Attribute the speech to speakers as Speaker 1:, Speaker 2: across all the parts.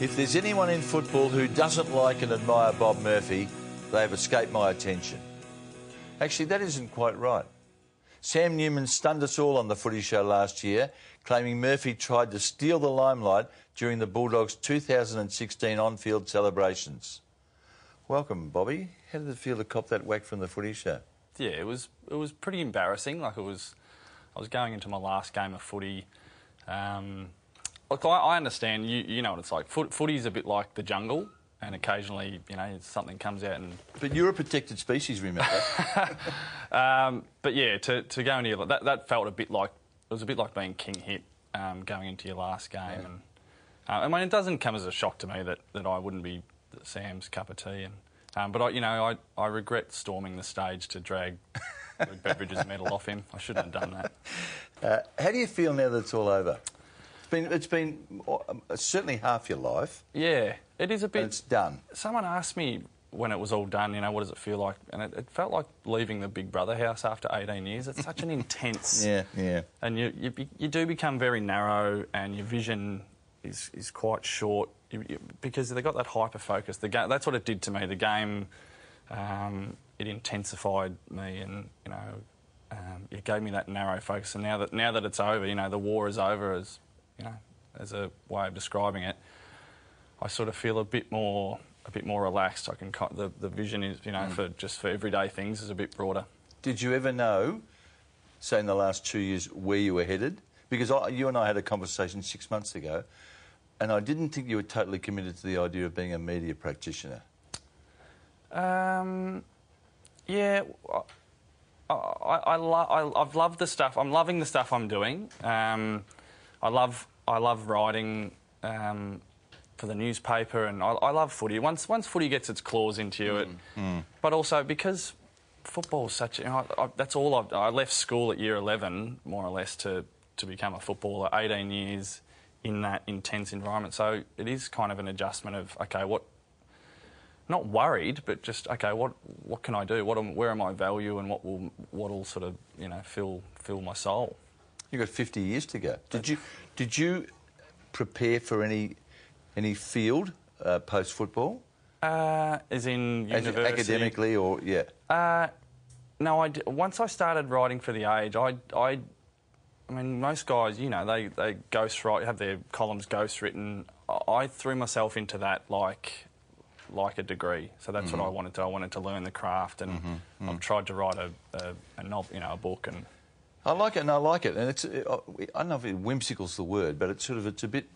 Speaker 1: If there's anyone in football who doesn't like and admire Bob Murphy, they have escaped my attention. Actually, that isn't quite right. Sam Newman stunned us all on the footy show last year, claiming Murphy tried to steal the limelight during the Bulldogs' 2016 on field celebrations. Welcome, Bobby. How did it feel to cop that whack from the footy show?
Speaker 2: Yeah, it was it was pretty embarrassing. Like it was, I was going into my last game of footy. Um, look, I, I understand. You you know what it's like. Foot, footy's a bit like the jungle, and occasionally you know something comes out and.
Speaker 1: But you're a protected species, remember?
Speaker 2: Um, but yeah, to, to go into your, that that felt a bit like it was a bit like being king hit um, going into your last game, and uh, I mean it doesn't come as a shock to me that, that I wouldn't be Sam's cup of tea, and um, but I you know I, I regret storming the stage to drag Beveridge's medal off him. I shouldn't have done that.
Speaker 1: uh, how do you feel now that it's all over? It's been it's been uh, certainly half your life.
Speaker 2: Yeah, it is a bit.
Speaker 1: It's done.
Speaker 2: Someone asked me when it was all done, you know, what does it feel like? And it, it felt like leaving the Big Brother house after 18 years. It's such an intense.
Speaker 1: Yeah, yeah.
Speaker 2: And you, you, be- you do become very narrow, and your vision is, is quite short you, you, because they got that hyper focus. The ga- that's what it did to me. The game, um, it intensified me, and you know, um, it gave me that narrow focus. And now that now that it's over, you know, the war is over, as you know, as a way of describing it. I sort of feel a bit more a bit more relaxed. I can the the vision is you know for just for everyday things is a bit broader.
Speaker 1: Did you ever know, say in the last two years, where you were headed? Because I, you and I had a conversation six months ago, and I didn't think you were totally committed to the idea of being a media practitioner.
Speaker 2: Um, yeah, I, I, I, lo- I, I've loved the stuff. I'm loving the stuff I'm doing. Um, I love I love writing um, for the newspaper, and I, I love footy. Once once footy gets its claws into you, it, but also because football's such. You know, I, I, that's all I've. I left school at year 11, more or less, to to become a footballer. 18 years in that intense environment, so it is kind of an adjustment of okay, what not worried, but just okay. What what can I do? What am, where am I value, and what will what will sort of you know fill fill my soul?
Speaker 1: You've got 50 years to go. Did you did you prepare for any any field uh, post football,
Speaker 2: Uh, as in university,
Speaker 1: academically or yeah?
Speaker 2: Uh, no, I d- once I started writing for the Age, I, I, I mean, most guys, you know, they they ghost write, have their columns ghost written. I, threw myself into that like like a degree. So that's what I wanted to. I wanted to learn the craft, and I've tried to write a, a, a nov, you know, a book, and
Speaker 1: I like it, and I like it, and it's I don't know if it, whimsical's the word, but it's sort of it's a bit.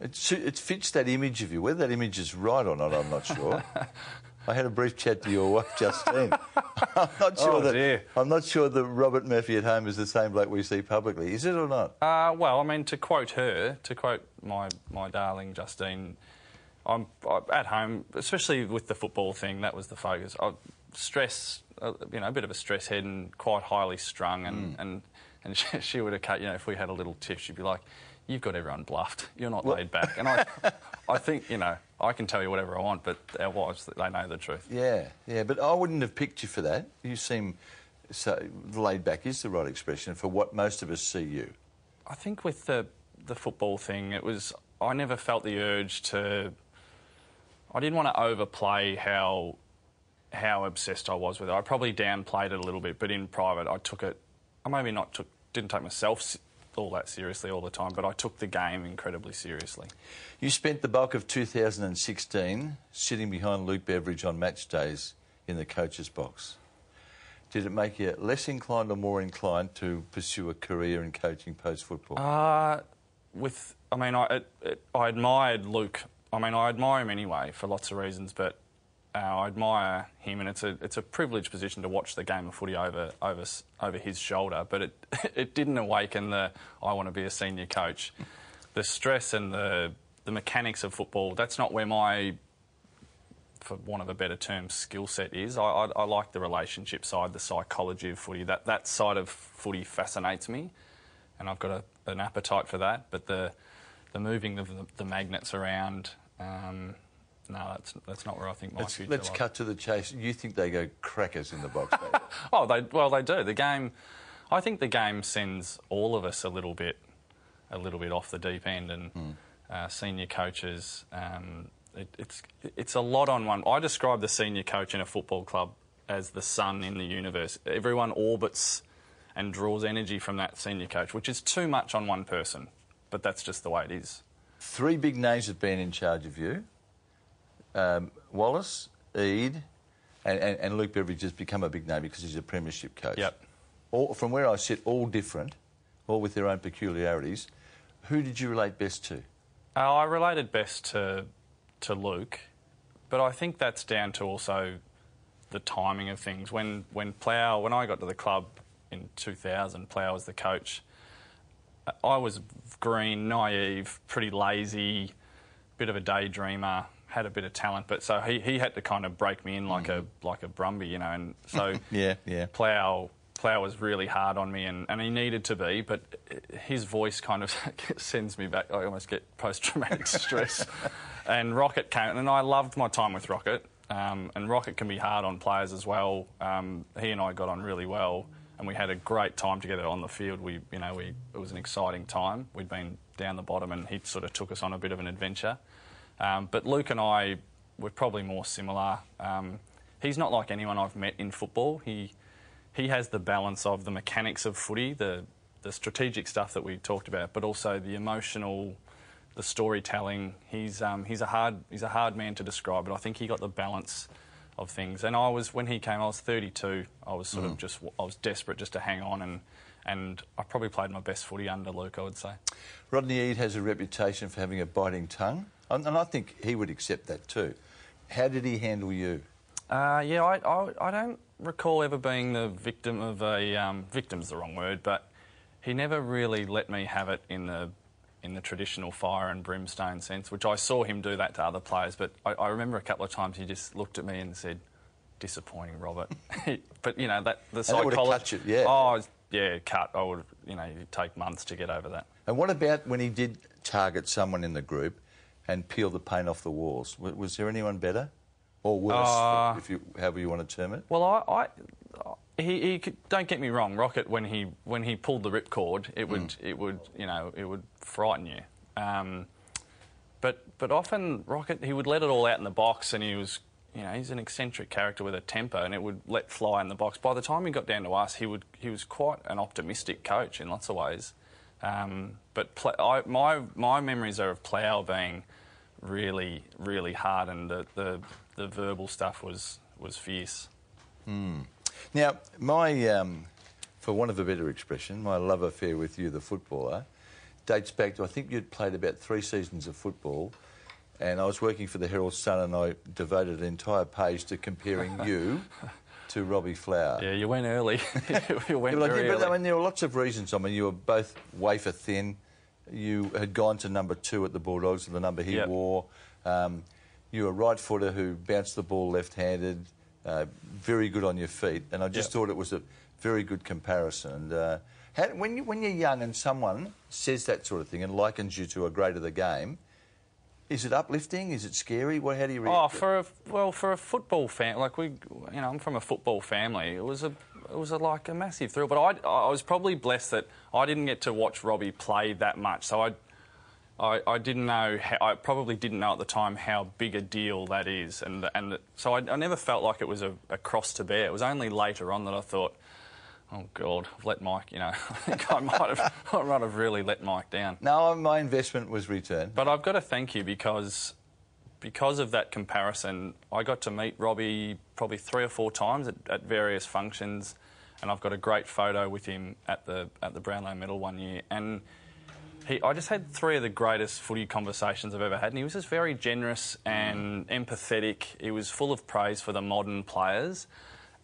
Speaker 1: It, it fits that image of you. Whether that image is right or not, I'm not sure. I had a brief chat to your wife, Justine. I'm not sure
Speaker 2: Oh,
Speaker 1: that
Speaker 2: dear.
Speaker 1: I'm not sure that Robert Murphy at home is the same bloke we see publicly. Is it or not?
Speaker 2: Uh, well, I mean, to quote her, to quote my, my darling Justine, I'm, i at home, especially with the football thing, that was the focus. I, stress, uh, you know, a bit of a stress head and quite highly strung, and, and, and she, she would have cut, you know, if we had a little tiff, she'd be like, You've got everyone bluffed. You're not laid back. And I, I think, you know, I can tell you whatever I want, but our wives, they know the truth.
Speaker 1: Yeah, yeah, but I wouldn't have picked you for that. You seem so laid back is the right expression for what most of us see you.
Speaker 2: I think with the the football thing, it was I never felt the urge to. I didn't want to overplay how how obsessed I was with it. I probably downplayed it a little bit, but in private, I took it. I maybe not took didn't take myself all that seriously all the time, but I took the game incredibly seriously.
Speaker 1: You spent the bulk of 2016 sitting behind Luke Beveridge on match days in the coach's box. Did it make you less inclined or more inclined to pursue a career in coaching post football?
Speaker 2: Uh, with, I mean, I, it, it, I admired Luke. I mean, I admire him anyway for lots of reasons, but uh, I admire him, and it's a it's a privileged position to watch the game of footy over over over his shoulder. But it it didn't awaken the I want to be a senior coach. The stress and the the mechanics of football. That's not where my for want of a better term, skill set is. I, I, I like the relationship side, the psychology of footy. That that side of footy fascinates me, and I've got a, an appetite for that. But the the moving of the, the magnets around, um, no, that's that's not where I think my
Speaker 1: let's
Speaker 2: future
Speaker 1: let's
Speaker 2: lies.
Speaker 1: cut to the chase. You think they go crackers in the box?
Speaker 2: Oh, they well they do. The game, I think the game sends all of us a little bit, a little bit off the deep end, and uh, senior coaches. Um, it, it's it's a lot on one. I describe the senior coach in a football club as the sun in the universe. Everyone orbits and draws energy from that senior coach, which is too much on one person. But that's just the way it is.
Speaker 1: Three big names have been in charge of you um, Wallace, Eade, and, and, and, Luke Beveridge has become a big name because he's a premiership coach.
Speaker 2: Yep.
Speaker 1: All, from where I sit, all different, all with their own peculiarities. Who did you relate best to?
Speaker 2: Uh, I related best to to Luke, but I think that's down to also the timing of things. When when Plough, when I got to the club in 2000, Plough was the coach. I was green, naive, pretty lazy, bit of a daydreamer, had a bit of talent, but so he, he had to kind of break me in like mm. a like a Brumby, you know, and so
Speaker 1: yeah, yeah.
Speaker 2: Plough Plough was really hard on me, and, and he needed to be, but his voice kind of sends me back. I almost get post traumatic stress. and Rocket came, and I loved my time with Rocket. Um, and Rocket can be hard on players as well. Um, he and I got on really well and we had a great time together on the field. We, you know, we it was an exciting time. We'd been down the bottom, and he sort of took us on a bit of an adventure. Um, but Luke and I were probably more similar. Um, he's not like anyone I've met in football. He he has the balance of the mechanics of footy, the the strategic stuff that we talked about, but also the emotional, the storytelling. He's um, he's a hard he's a hard man to describe, but I think he got the balance of things. And I was when he came, I was 32. I was sort mm. of just I was desperate just to hang on and. And I probably played my best footy under Luke, I would say.
Speaker 1: Rodney Eade has a reputation for having a biting tongue, and I think he would accept that too. How did he handle you?
Speaker 2: Uh, yeah, I, I, I, don't recall ever being the victim of a um, victim's the wrong word, but he never really let me have it in the in the traditional fire and brimstone sense, which I saw him do that to other players. But I, I remember a couple of times he just looked at me and said, "Disappointing, Robert." but you know that the psychology.
Speaker 1: Yeah.
Speaker 2: Oh, yeah, cut. I would, you know, take months to get over that.
Speaker 1: And what about when he did target someone in the group and peel the paint off the walls? Was there anyone better? Or worse, uh, if you, however you want to term it.
Speaker 2: Well, I, I he, he could, don't get me wrong. Rocket when he when he pulled the ripcord, it would mm. it would you know it would frighten you. Um, but but often Rocket he would let it all out in the box, and he was you know he's an eccentric character with a temper, and it would let fly in the box. By the time he got down to us, he would he was quite an optimistic coach in lots of ways. Um, but pl- I, my my memories are of Plough being really really hard, and the the, the verbal stuff was was fierce.
Speaker 1: Mm. Now, my, um, for want of a better expression, my love affair with you, the footballer, dates back to I think you'd played about three seasons of football, and I was working for the Herald Sun, and I devoted an entire page to comparing you. to Robbie Flower.
Speaker 2: Yeah, you went early. you went
Speaker 1: yeah,
Speaker 2: very
Speaker 1: yeah,
Speaker 2: but,
Speaker 1: I mean, there were lots of reasons. I mean, you were both wafer thin. You had gone to number two at the Bulldogs, the number he yep. wore. Um, you were a right footer who bounced the ball left-handed. Uh, very good on your feet, and I just yep. thought it was a very good comparison. And uh, how, when you when you're young and someone says that sort of thing and likens you to a great of the game, is it uplifting? Is it scary? What? How do you react?
Speaker 2: Oh, for a well, for a football fan, like we, you know, I'm from a football family. It was a, it was a, like a massive thrill. But I, I was probably blessed that I didn't get to watch Robbie play that much. So I, I, I didn't know. How, I probably didn't know at the time how big a deal that is, and and so I, I never felt like it was a, a, cross to bear. It was only later on that I thought, oh God, I've let Mike. You know, I think I might have I might have really let Mike down.
Speaker 1: No, uh, my investment was returned.
Speaker 2: But I've got to thank you because because of that comparison, I got to meet Robbie probably three or four times at, at various functions, and I've got a great photo with him at the at the Brownlow Medal one year and he, I just had three of the greatest footy conversations I've ever had, and he was just very generous and empathetic. He was full of praise for the modern players,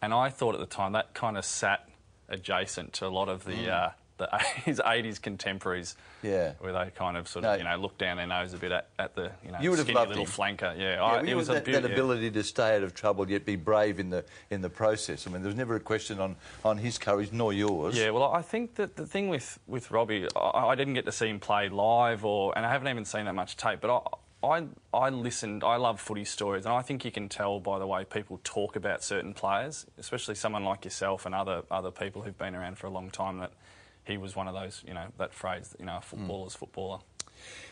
Speaker 2: and I thought at the time that kind of sat adjacent to a lot of the mm. uh, the his 80s contemporaries.
Speaker 1: Yeah.
Speaker 2: Where they kind of sort of, no. you know, look down their nose a bit at, at the, you know,
Speaker 1: you would
Speaker 2: have
Speaker 1: loved
Speaker 2: little
Speaker 1: him.
Speaker 2: flanker. Yeah.
Speaker 1: yeah I, it was that, that ability yeah. to stay out of trouble yet be brave in the in the process. I mean, there was never a question on, on his courage nor yours.
Speaker 2: Yeah, well, I think that the thing with, with Robbie, I, I didn't get to see him play live or, and I haven't even seen that much tape, but I, I, I listened, I love footy stories, and I think you can tell by the way people talk about certain players, especially someone like yourself and other, other people who've been around for a long time, that he was one of those, you know, that phrase, you know, a footballer's mm. footballer.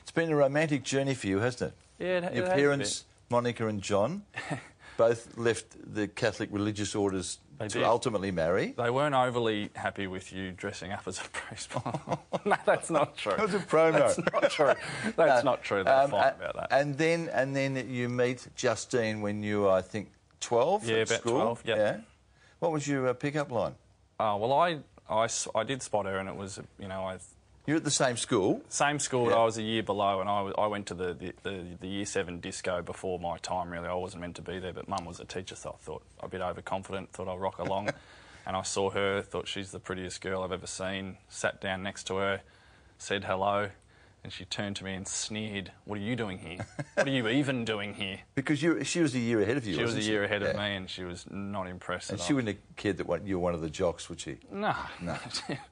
Speaker 1: It's been a romantic journey for you, hasn't it?
Speaker 2: Yeah, it- it
Speaker 1: Your
Speaker 2: a
Speaker 1: parents, Monica and John, both left the Catholic religious orders
Speaker 2: They
Speaker 1: to
Speaker 2: did.
Speaker 1: ultimately marry.
Speaker 2: They weren't overly happy with you dressing up as a priest. no, that's not true.
Speaker 1: That was a promo.
Speaker 2: That's not true. That's not true. They're
Speaker 1: Um,
Speaker 2: fine
Speaker 1: a-
Speaker 2: about that.
Speaker 1: And then, and then you meet Justine when you were, I think, 12
Speaker 2: Yeah, about
Speaker 1: school?
Speaker 2: 12, yeah.
Speaker 1: What was your uh, pickup line?
Speaker 2: Oh, well, I, I, I did spot her, and it was, you know, I
Speaker 1: You're at the same school.
Speaker 2: same school.
Speaker 1: Yeah.
Speaker 2: I was a year below, and I, I went to the, the, the, the year seven disco before my time. Really, I wasn't meant to be there, but Mum was a teacher, so I thought a bit overconfident. Thought I'd rock along, and I saw her. Thought she's the prettiest girl I've ever seen. Sat down next to her, said hello, and she turned to me and sneered, "What are you doing here? What are you even doing here?"
Speaker 1: Because you, she was a year ahead of you.
Speaker 2: She was a
Speaker 1: wasn't
Speaker 2: year ahead of me, and she was not impressed.
Speaker 1: And she
Speaker 2: all.
Speaker 1: wouldn't have cared that you were one of the jocks, would she?
Speaker 2: No,
Speaker 1: No.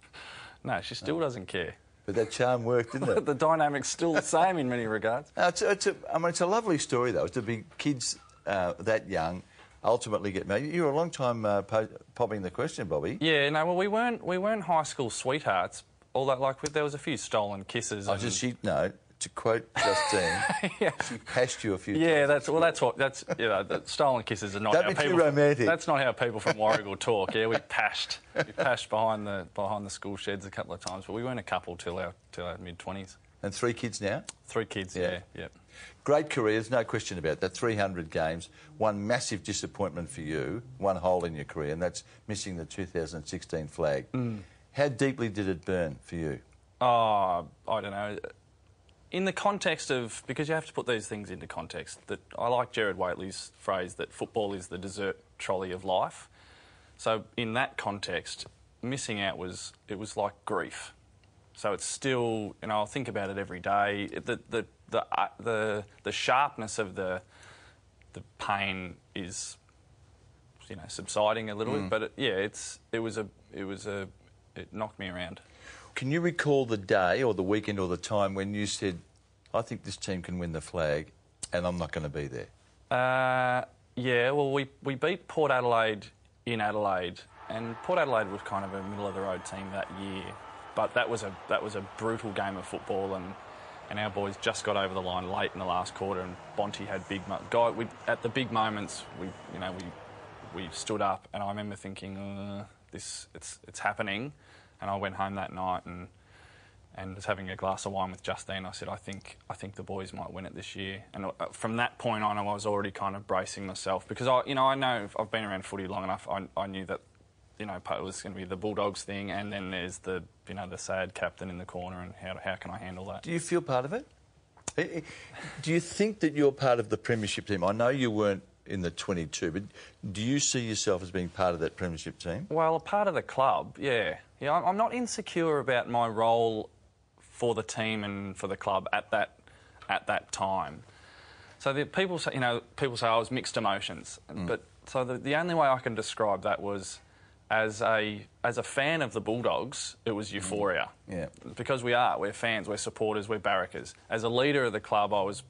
Speaker 2: no, she still doesn't care.
Speaker 1: But that charm worked, didn't it?
Speaker 2: the dynamic's still the same in many regards.
Speaker 1: No, it's, it's a, I mean, it's a lovely story, though, to be kids uh, that young ultimately get married. You were a long time uh, po- popping the question, Bobby.
Speaker 2: Yeah, no, well, we weren't we weren't high school sweethearts. Although, like, there was a few stolen kisses.
Speaker 1: I
Speaker 2: and-
Speaker 1: just, she, no, to quote Justine,
Speaker 2: yeah.
Speaker 1: she passed you a few times.
Speaker 2: Yeah,
Speaker 1: times.
Speaker 2: that's well. That's what that's you know. The stolen kisses are not
Speaker 1: Don't
Speaker 2: how
Speaker 1: be too
Speaker 2: people.
Speaker 1: romantic.
Speaker 2: That's not how people from Warragul talk. Yeah, we pashed, we pashed behind the behind the school sheds a couple of times, but we weren't a couple till our till our mid twenties.
Speaker 1: And three kids now.
Speaker 2: Three kids.
Speaker 1: Yeah.
Speaker 2: Yeah, yeah.
Speaker 1: Great careers, no question about that. 300 games. One massive disappointment for you, one hole in your career, and that's missing the 2016 flag.
Speaker 2: Mm.
Speaker 1: How deeply did it burn for you?
Speaker 2: Oh, I don't know. In the context of because you have to put these things into context. That I like Jared Waitley's phrase that football is the dessert trolley of life. So in that context, missing out was it was like grief. So it's still you know I'll think about it every day. The the the uh, the, the sharpness of the the pain is you know subsiding a little bit, but it, yeah, it's it was a it was a it knocked me around.
Speaker 1: Can you recall the day or the weekend or the time when you said, I think this team can win the flag and I'm not going to be there?
Speaker 2: Uh, yeah, well, we, we beat Port Adelaide in Adelaide, and Port Adelaide was kind of a middle of the road team that year. But that was a that was a brutal game of football, and and our boys just got over the line late in the last quarter, and Bonty had big mo- guy. We, at the big moments, we you know we we stood up, and I remember thinking, uh, this it's it's happening, and I went home that night and and was having a glass of wine with Justine. I said, I think I think the boys might win it this year. And uh, from that point on, I was already kind of bracing myself because I, you know, I know I've been around footy long enough. I, I knew that, you know, it was going to be the Bulldogs thing, and then there's the, you know, the sad captain in the corner, and how how can I handle that?
Speaker 1: Do you feel part of it? Do you think that you're part of the Premiership team? I know you weren't in the 22, but do you see yourself as being part of that Premiership team?
Speaker 2: Well, a part of the club, yeah. Yeah, I'm- not insecure about my role for the team and for the club at that at that time. So the people say, you know, people say oh, I was mixed emotions, mm. but so the, the only way I can describe that was as a as a fan of the Bulldogs, it was mm. euphoria.
Speaker 1: Yeah.
Speaker 2: Because we are, we're fans, we're supporters, we're barrackers. As a leader of the club, I was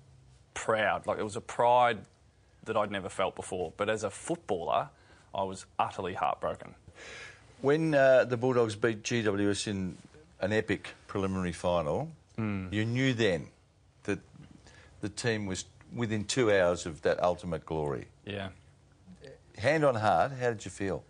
Speaker 2: proud. Like it was a pride that I'd never felt before. But as a footballer, I was utterly heartbroken.
Speaker 1: When uh, the Bulldogs beat GWS in an epic preliminary final, you knew then that the team was within two hours of that ultimate glory.
Speaker 2: Yeah.
Speaker 1: Hand on heart, how did you feel?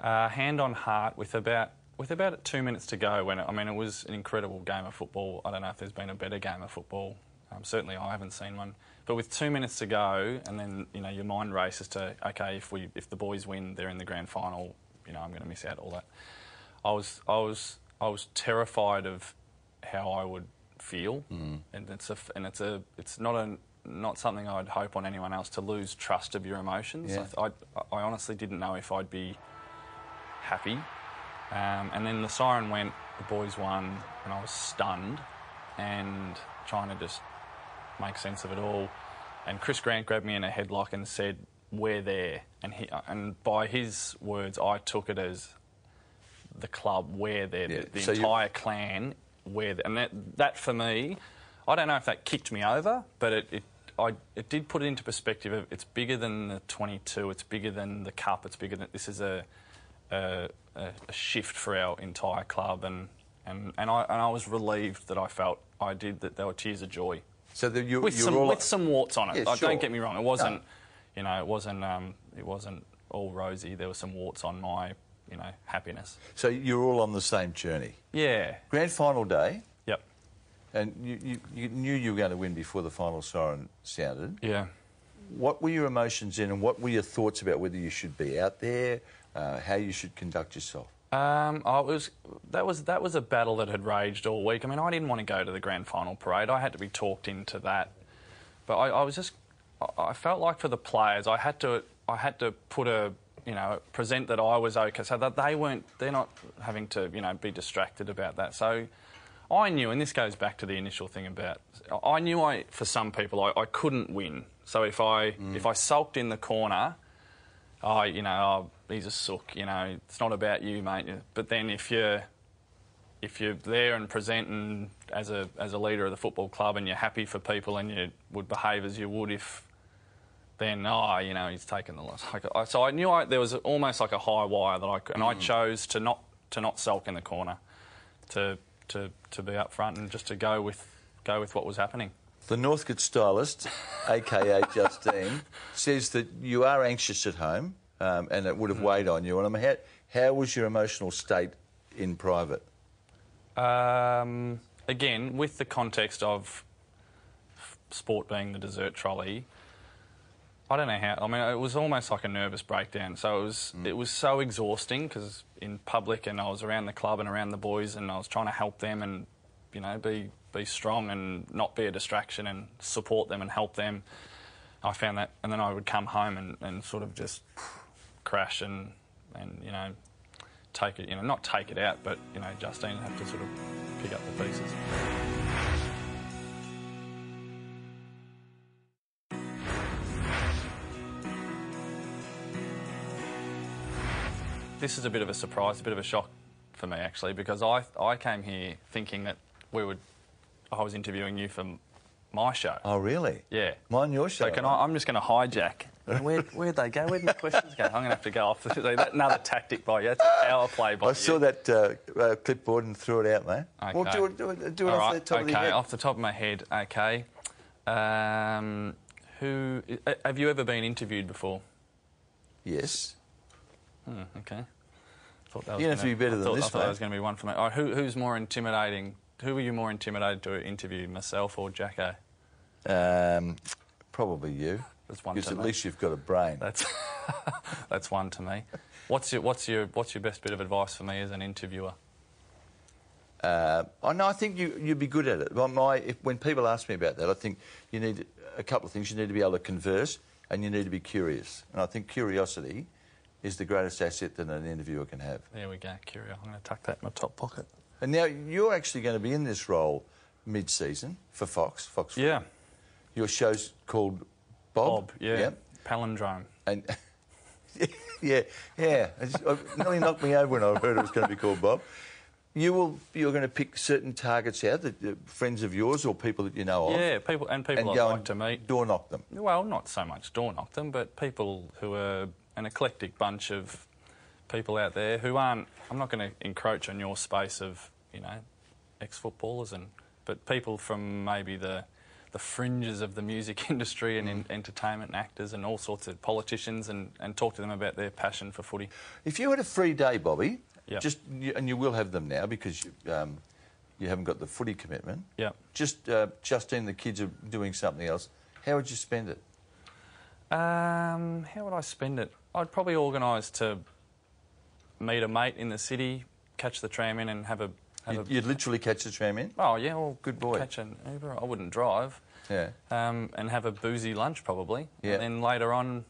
Speaker 2: Uh, hand on heart, with about with about two minutes to go, when it, I mean it was an incredible game of football. I don't know if there's been a better game of football. Um, certainly, I haven't seen one. But with two minutes to go, and then you know your mind races to okay, if we if the boys win, they're in the grand final. You know, I'm going to miss out all that. I was I was I was terrified of how I would feel, and it's a and it's a it's not a not something I'd hope on anyone else to lose trust of your emotions.
Speaker 1: Yeah.
Speaker 2: I, I, I honestly didn't know if I'd be happy. Um, and then the siren went, the boys won, and I was stunned and trying to just make sense of it all. And Chris Grant grabbed me in a headlock and said, "We're there." And he, and by his words, I took it as the club, we're there,
Speaker 1: Yeah,
Speaker 2: the, the
Speaker 1: so you-
Speaker 2: entire clan, we're there. And that, that for me, I don't know if that kicked me over, but it, it, I, it did put it into perspective. Of, it's bigger than the 22. It's bigger than the cup. It's bigger than this is a, a, a, a shift for our entire club, and and and I and I was relieved that I felt I did that. There were tears of joy
Speaker 1: So that you,
Speaker 2: with some
Speaker 1: all
Speaker 2: with some warts on it.
Speaker 1: Yeah,
Speaker 2: Like,
Speaker 1: sure.
Speaker 2: Don't get me wrong. It wasn't, you know, it wasn't um, it wasn't all rosy. There were some warts on my, you know, happiness.
Speaker 1: So you're all on the same journey.
Speaker 2: Yeah.
Speaker 1: Grand final day,
Speaker 2: Yep.
Speaker 1: and you, you, you knew you were going to win before the final siren sounded.
Speaker 2: Yeah.
Speaker 1: What were your emotions in, and what were your thoughts about whether you should be out there, uh, how you should conduct yourself?
Speaker 2: Um, I was that was that was a battle that had raged all week. I mean, I didn't want to go to the grand final parade. I had to be talked into that, but I, I was just I- felt like for the players, I had to I had to put a you know present that I was okay, so that they weren't they're not having to you know be distracted about that. So I knew, and this goes back to the initial thing about I knew I for some people I, I couldn't win. So if I if I sulked in the corner oh, you know, oh, he's a sook, you know, it's not about you, mate. But then if you're if you're there and presenting as a as a leader of the football club and you're happy for people and you would behave as you would if then oh you know he's taken the loss. So I knew I, there was almost like a high wire that I could, and I mm. chose to not to not sulk in the corner, to to to be up front and just to go with go with what was happening.
Speaker 1: The Northcote stylist, aka Justine, says that you are anxious at home um, and it would have weighed on you. And I mean, how, how was your emotional state in private?
Speaker 2: Um, again, with the context of sport being the dessert trolley, I don't know how. I mean, it was almost like a nervous breakdown. So it was it was so exhausting because in public and I was around the club and around the boys and I was trying to help them and you know be be strong and not be a distraction and support them and help them. I found that, and then I would come home and, and sort of just crash and and you know take it, you know, not take it out, but you know, Justine had to sort of pick up the pieces. This is a bit of a surprise, a bit of a shock for me actually, because I I came here thinking that we would, I was interviewing you for my show.
Speaker 1: Oh, really?
Speaker 2: Yeah.
Speaker 1: Mine, your show.
Speaker 2: So can I, I'm just going to hijack. Where, where'd they go? Where'd my questions go? I'm going to have to go off. So that's another tactic by you. That's a power play by
Speaker 1: I
Speaker 2: you.
Speaker 1: saw that uh, uh, clipboard and threw it out, mate. Well,
Speaker 2: Okay.
Speaker 1: do it, do it, do it off
Speaker 2: right,
Speaker 1: the top
Speaker 2: okay,
Speaker 1: of the head.
Speaker 2: off the top of my head. Okay. Um, who uh, have you ever been interviewed before?
Speaker 1: Yes.
Speaker 2: Hmm, okay. Thought that was
Speaker 1: You have to
Speaker 2: gonna-
Speaker 1: be better
Speaker 2: I
Speaker 1: than
Speaker 2: thought,
Speaker 1: this,
Speaker 2: I thought
Speaker 1: mate.
Speaker 2: that was going to be one for me. Right, who, who's more intimidating? Who were you more intimidated to interview, myself or Jacko?
Speaker 1: Um, probably you.
Speaker 2: That's one
Speaker 1: Because at
Speaker 2: me.
Speaker 1: least you've got a brain.
Speaker 2: That's that's one to me. What's your what's your what's your best bit of advice for me as an interviewer?
Speaker 1: Uh, I know. I think you you'd be good at it. My, my if, when people ask me about that, I think you need a couple of things. You need to be able to converse, and you need to be curious. And I think curiosity is the greatest asset that an interviewer can have.
Speaker 2: There we go, Curio. I'm going to tuck that in my top pocket.
Speaker 1: And now you're actually going to be in this role mid-season for Fox. Fox.
Speaker 2: Yeah,
Speaker 1: Your show's called Bob.
Speaker 2: Bob. Yeah, palindrome.
Speaker 1: And yeah, yeah. It nearly knocked me over when I heard it was going to be called Bob. You will. You're going to pick certain targets out, that uh, friends of yours or people that you know of.
Speaker 2: Yeah, people and people
Speaker 1: and
Speaker 2: I'd like
Speaker 1: and
Speaker 2: to meet.
Speaker 1: door knock them.
Speaker 2: Well, not so much door knock them, but people who are an eclectic bunch of people out there who aren't. I'm not going to encroach on your space of you know ex-footballers and but people from maybe the the fringes of the music industry and in entertainment and actors and all sorts of politicians and, and talk to them about their passion for footy.
Speaker 1: If you had a free day, Bobby,
Speaker 2: Yep.
Speaker 1: just and you will have them now because you, um, you haven't got the footy commitment.
Speaker 2: Yep.
Speaker 1: Just uh, Justine, the kids are doing something else. How would you spend it?
Speaker 2: Um, how would I spend it? I'd probably organise to meet a mate in the city, catch the tram in, and have a. Have
Speaker 1: You'd,
Speaker 2: a
Speaker 1: you'd literally catch the tram in.
Speaker 2: oh yeah, well,
Speaker 1: Good boy.
Speaker 2: Catch an Uber. I wouldn't drive.
Speaker 1: Yeah.
Speaker 2: Um, and have a boozy lunch probably.
Speaker 1: Yeah.
Speaker 2: And then later on,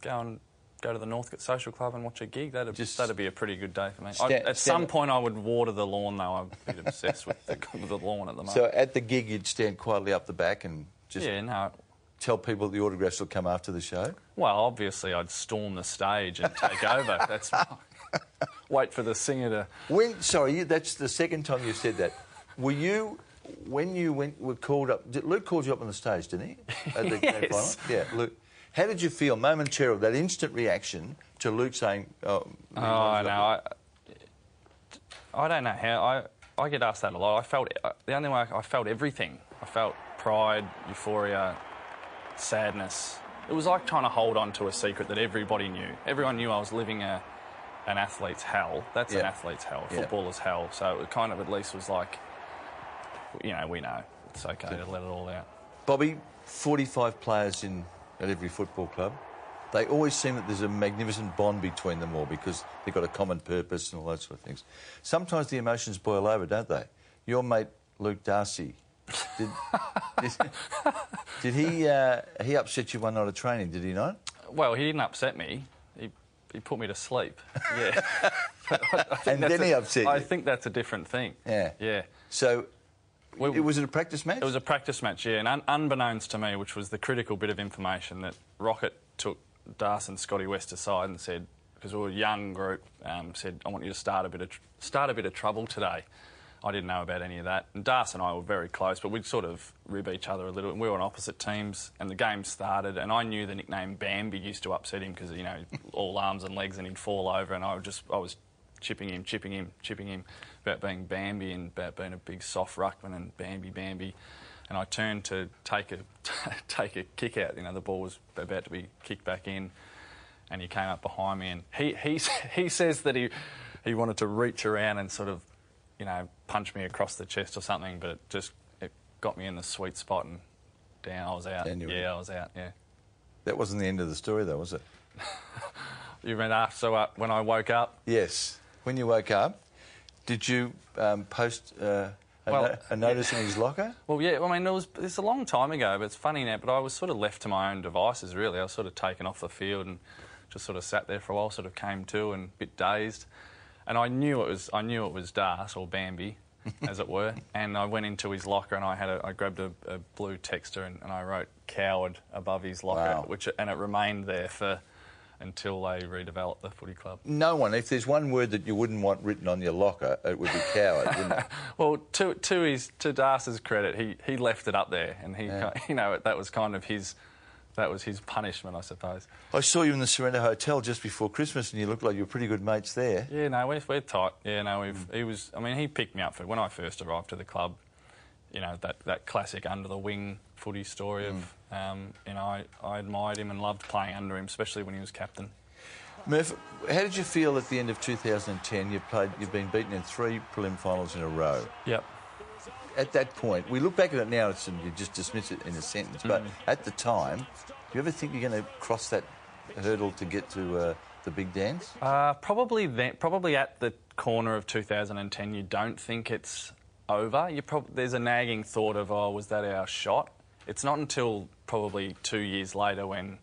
Speaker 2: go and go to the Northcote Social Club and watch a gig. That'd
Speaker 1: Just
Speaker 2: that'd be a pretty good day for me. I'd- at some point, I would water the lawn though. I'm a bit obsessed with the, with the lawn at the moment.
Speaker 1: So at the gig, you'd stand quietly up the back and just
Speaker 2: yeah, no.
Speaker 1: tell people the autographs will come after the show.
Speaker 2: Well, obviously, I'd storm the stage and take over. That's wait for the singer to.
Speaker 1: When sorry, you- that's the second time you said that. Were you when you went were called up? Did, Luke called you up on the stage, didn't he? At the
Speaker 2: Yes.
Speaker 1: final? Yeah, Luke. How did you feel momentarily? That instant reaction to Luke saying, "Oh,
Speaker 2: Oh, no, I, I don't know how. I, I get asked that a lot. I felt uh, the only way I, I felt everything. I felt pride, euphoria, sadness. It was like trying to hold on to a secret that everybody knew. Everyone knew I was living a, an athlete's hell. That's an athlete's hell, a
Speaker 1: Yeah.
Speaker 2: footballer's hell. So it kind of at least was like, you know, we know it's okay to let it all out.
Speaker 1: Bobby, 45 players in at every football club. They always seem that there's a magnificent bond between them all because they've got a common purpose and all those sort of things. Sometimes the emotions boil over, don't they? Your mate Luke Darcy, did, did, did he uh, he upset you one night at training? Did he not?
Speaker 2: Well, he didn't upset me. He, put me to sleep. Yeah. I- I think
Speaker 1: And then
Speaker 2: a-
Speaker 1: he upset you.
Speaker 2: I think that's a different thing.
Speaker 1: Yeah.
Speaker 2: Yeah.
Speaker 1: So,
Speaker 2: We-
Speaker 1: it was it a practice match?
Speaker 2: It was a practice match, yeah, and un- unbeknownst to me, which was the critical bit of information, that Rocket took Das and Scotty West aside and said, because we were a young group, um, said, "I want you to start a bit of tr- start a bit of trouble today." I didn't know about any of that, and Das and I were very close, but we'd sort of rib each other a little. And we were on opposite teams, and the game started, and I knew the nickname Bambi used to upset him because you know all arms and legs, and he'd fall over, and I would just I was chipping him, chipping him, chipping him about being Bambi and about being a big soft ruckman and Bambi, Bambi. And I turned to take a take a kick out. You know, the ball was about to be kicked back in, and he came up behind me, and he he he says that he he wanted to reach around and sort of, you know, punch me across the chest or something, but it just it got me in the sweet spot and down. I was out.
Speaker 1: Down
Speaker 2: yeah, I was out. Yeah.
Speaker 1: that wasn't the end of the story, though, was it?
Speaker 2: You mean after so uh, when I woke up?
Speaker 1: Yes. When you woke up, did you um, post uh, a,
Speaker 2: Well,
Speaker 1: no- a notice in his locker?
Speaker 2: Well, yeah, I mean, it was it's a long time ago, but it's funny now. But I was sort of left to my own devices, really. I was sort of taken off the field and just sort of sat there for a while, sort of came to and a bit dazed. And I knew it was I knew it was Das or Bambi, as it were. And I went into his locker and I had a, I grabbed a, a blue texter and, and I wrote "coward" above his locker,
Speaker 1: Wow.
Speaker 2: which and it remained there for until they redeveloped the footy club.
Speaker 1: No one. If there's one word that you wouldn't want written on your locker, it would be coward, wouldn't it?
Speaker 2: Well, to to his to Darce's credit, he, he left it up there, and he
Speaker 1: Yeah.
Speaker 2: you know that was kind of his that was his punishment, I suppose.
Speaker 1: I saw you in the Surrender Hotel just before Christmas, and you looked like you were pretty good mates there.
Speaker 2: Yeah, no, we're, we're tight. Yeah, no, we've he was. I mean, he picked me up for when I first arrived to the club. You know that that classic under the wing footy story of um, you know I, I admired him and loved playing under him, especially when he was captain.
Speaker 1: Murph, how did you feel at the end of 2010? You played, you've been beaten in three prelim finals in a row.
Speaker 2: Yep.
Speaker 1: At that point, we look back at it now, and you just dismiss it in a sentence. But at the time, do you ever think you're going to cross that hurdle to get to uh, the big dance?
Speaker 2: Uh, probably then, probably at the corner of 2010, you don't think it's over. You prob- there's a nagging thought of, oh, was that our shot? It's not until probably two years later when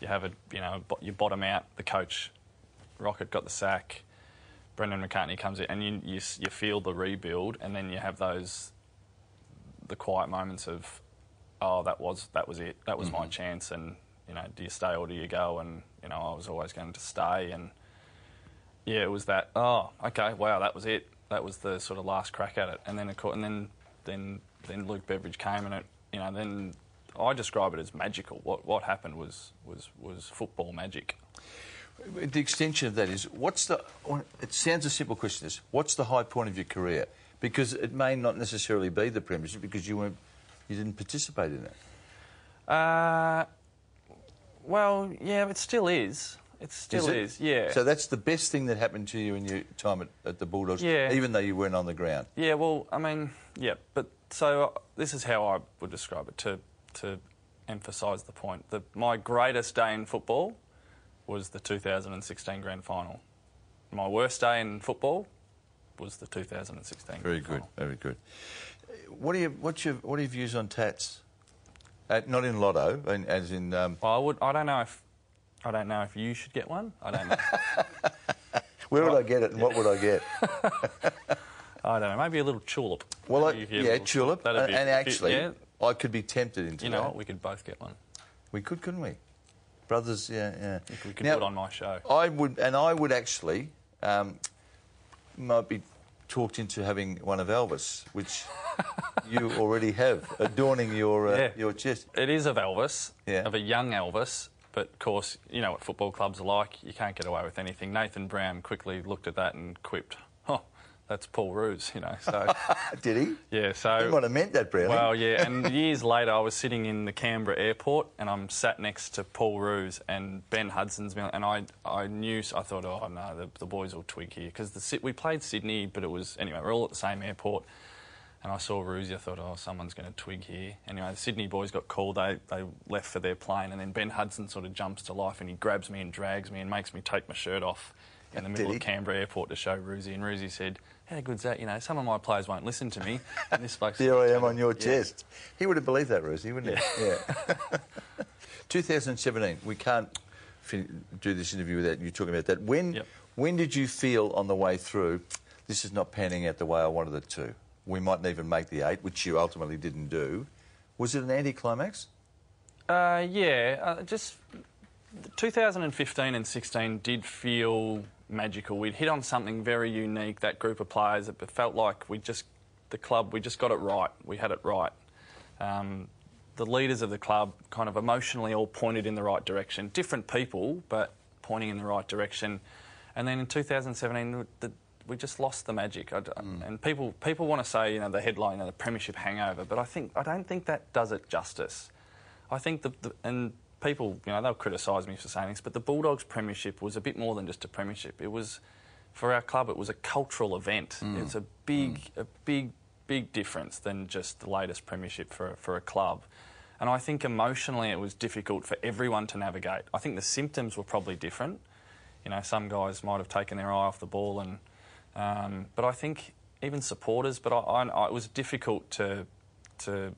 Speaker 2: you have a, you know, you bottom out. The coach, Rocket, got the sack. Brendan McCartney comes in, and you, you you feel the rebuild, and then you have those the quiet moments of, oh, that was that was it. That was my mm-hmm. chance, and you know, do you stay or do you go? And you know, I was always going to stay, and yeah, it was that. Oh, okay, wow, that was it. That was the sort of last crack at it, and then of course, and then then then Luke Beveridge came, and it, you know, then I describe it as magical. What what happened was was was football magic.
Speaker 1: The extension of that is what's the. It sounds a simple question. Is what's the high point of your career? Because it may not necessarily be the premiership because you weren't, you didn't participate in it.
Speaker 2: Uh, well, yeah, it still is. It still
Speaker 1: it?
Speaker 2: is. Yeah.
Speaker 1: So that's the best thing that happened to you in your time at, at the Bulldogs,
Speaker 2: Yeah.
Speaker 1: even though you weren't on the ground.
Speaker 2: Yeah, well, I mean, yeah, but so uh, this is how I would describe it to to emphasise the point. that my greatest day in football was the 2016 grand final. My worst day in football was the 2016.
Speaker 1: Very good,
Speaker 2: final.
Speaker 1: very good. What are your what's your what are your views on tats? Uh, not in lotto, in, as in um,
Speaker 2: Well, I would. I don't know if. I don't know if you should get one. I don't know.
Speaker 1: where would I get it and what would I get?
Speaker 2: I don't know. Maybe a little tulip.
Speaker 1: Well, I,
Speaker 2: Maybe if you have a
Speaker 1: yeah, tulip,
Speaker 2: That'd
Speaker 1: and,
Speaker 2: be-
Speaker 1: and actually,
Speaker 2: yeah,
Speaker 1: I could be tempted into
Speaker 2: you know
Speaker 1: that.
Speaker 2: what? We could both get one.
Speaker 1: We could, couldn't we? Brothers, yeah, yeah.
Speaker 2: We could
Speaker 1: Now,
Speaker 2: it on my show.
Speaker 1: I would, and I would actually, um, might be talked into having one of Elvis, which you already have, adorning your uh,
Speaker 2: Yeah.
Speaker 1: your chest.
Speaker 2: It is of Elvis,
Speaker 1: Yeah.
Speaker 2: of a young Elvis, but of course, you know what football clubs are like. You can't get away with anything. Nathan Brown quickly looked at that and quipped, "Oh, that's Paul Roos, you know. So
Speaker 1: Did he?
Speaker 2: yeah, so
Speaker 1: He might have meant that, Brownie.
Speaker 2: well, yeah, and years later, I was sitting in the Canberra airport, and I'm sat next to Paul Roos and Ben Hudson's, and I, I knew, I thought, oh no, the, the boys will twig here because the we played Sydney, but it was anyway, we're all at the same airport, and I saw Roosy, I thought, oh, someone's going to twig here. Anyway, the Sydney boys got called, they they left for their plane, and then Ben Hudson sort of jumps to life, and he grabs me and drags me and makes me take my shirt off in the middle of? Canberra airport to show Roosy, and Roosy said. How good's that? You know, some of my players won't listen to me. And this bloke's
Speaker 1: There I am on your
Speaker 2: Yeah.
Speaker 1: chest. He would have believed that, Roosy, wouldn't he? Yeah. 2017. We can't fin- do this interview without you talking about that. When,
Speaker 2: Yep.
Speaker 1: when did you feel on the way through, this is not panning out the way I wanted it to? We mightn't even make the eight, which you ultimately didn't do. Was it an anticlimax?
Speaker 2: Uh, yeah, uh, just 2015 and 16 did feel magical. We'd hit on something very unique. That group of players, it felt like we just the club we just got it right. We had it right. Um, the leaders of the club kind of emotionally all pointed in the right direction. Different people, but pointing in the right direction. And then in 2017, the, we just lost the magic. I d And people people want to say you know the headline, you know, the premiership hangover, but I think I don't think that does it justice. I think the, the and people, you know, they'll criticise me for saying this, but the Bulldogs premiership was a bit more than just a premiership. It was, for our club, it was a cultural event. It's a big, a big, big difference than just the latest premiership for for a club. And I think emotionally it was difficult for everyone to navigate. I think the symptoms were probably different. You know, some guys might have taken their eye off the ball, and um, but I think even supporters. But I, I, I, it was difficult to to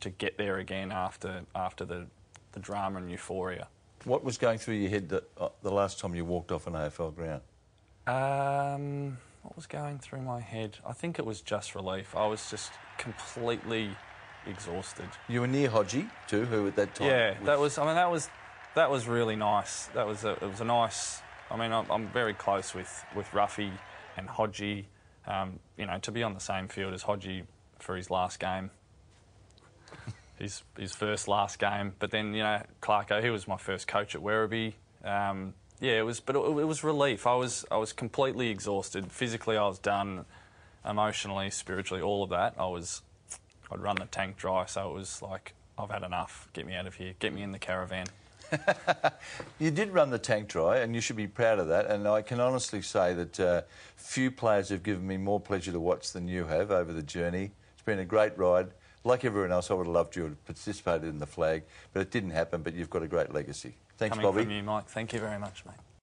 Speaker 2: to get there again after after the the drama and euphoria.
Speaker 1: What was going through your head the, uh, the last time you walked off an AFL ground?
Speaker 2: Um, what was going through my head? I think it was just relief. I was just completely exhausted.
Speaker 1: You were near Hodgie, too, who at that time...
Speaker 2: Yeah, that was. I mean, that was that was really nice. That was a, it was a nice. I mean, I'm, I'm very close with with Ruffy and Hodgie. Um, you know, to be on the same field as Hodgie for his last game. His, his first last game, but then you know Clarko, he was my first coach at Werribee. Um, yeah, it was, but it, it was relief. I was I was completely exhausted. Physically, I was done. Emotionally, spiritually, all of that. I was I'd run the tank dry, so it was like, I've had enough. Get me out of here. Get me in the caravan.
Speaker 1: You did run the tank dry, and you should be proud of that. And I can honestly say that uh, few players have given me more pleasure to watch than you have over the journey. It's been a great ride. Like everyone else, I would have loved you to have participated in the flag, but it didn't happen. But you've got a great legacy. Thanks,
Speaker 2: Coming
Speaker 1: Bobby.
Speaker 2: from you, Mike. Thank you very much, mate.